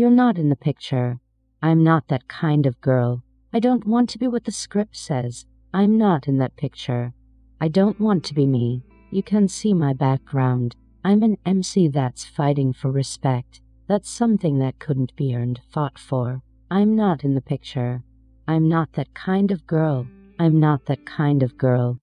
You're not in the picture. I'm not that kind of girl. I don't want to be what the script says. I'm not in that picture. I don't want to be me. You can see my background. I'm an MC that's fighting for respect. That's something that couldn't be earned, fought for. I'm not in the picture. I'm not that kind of girl. I'm not that kind of girl.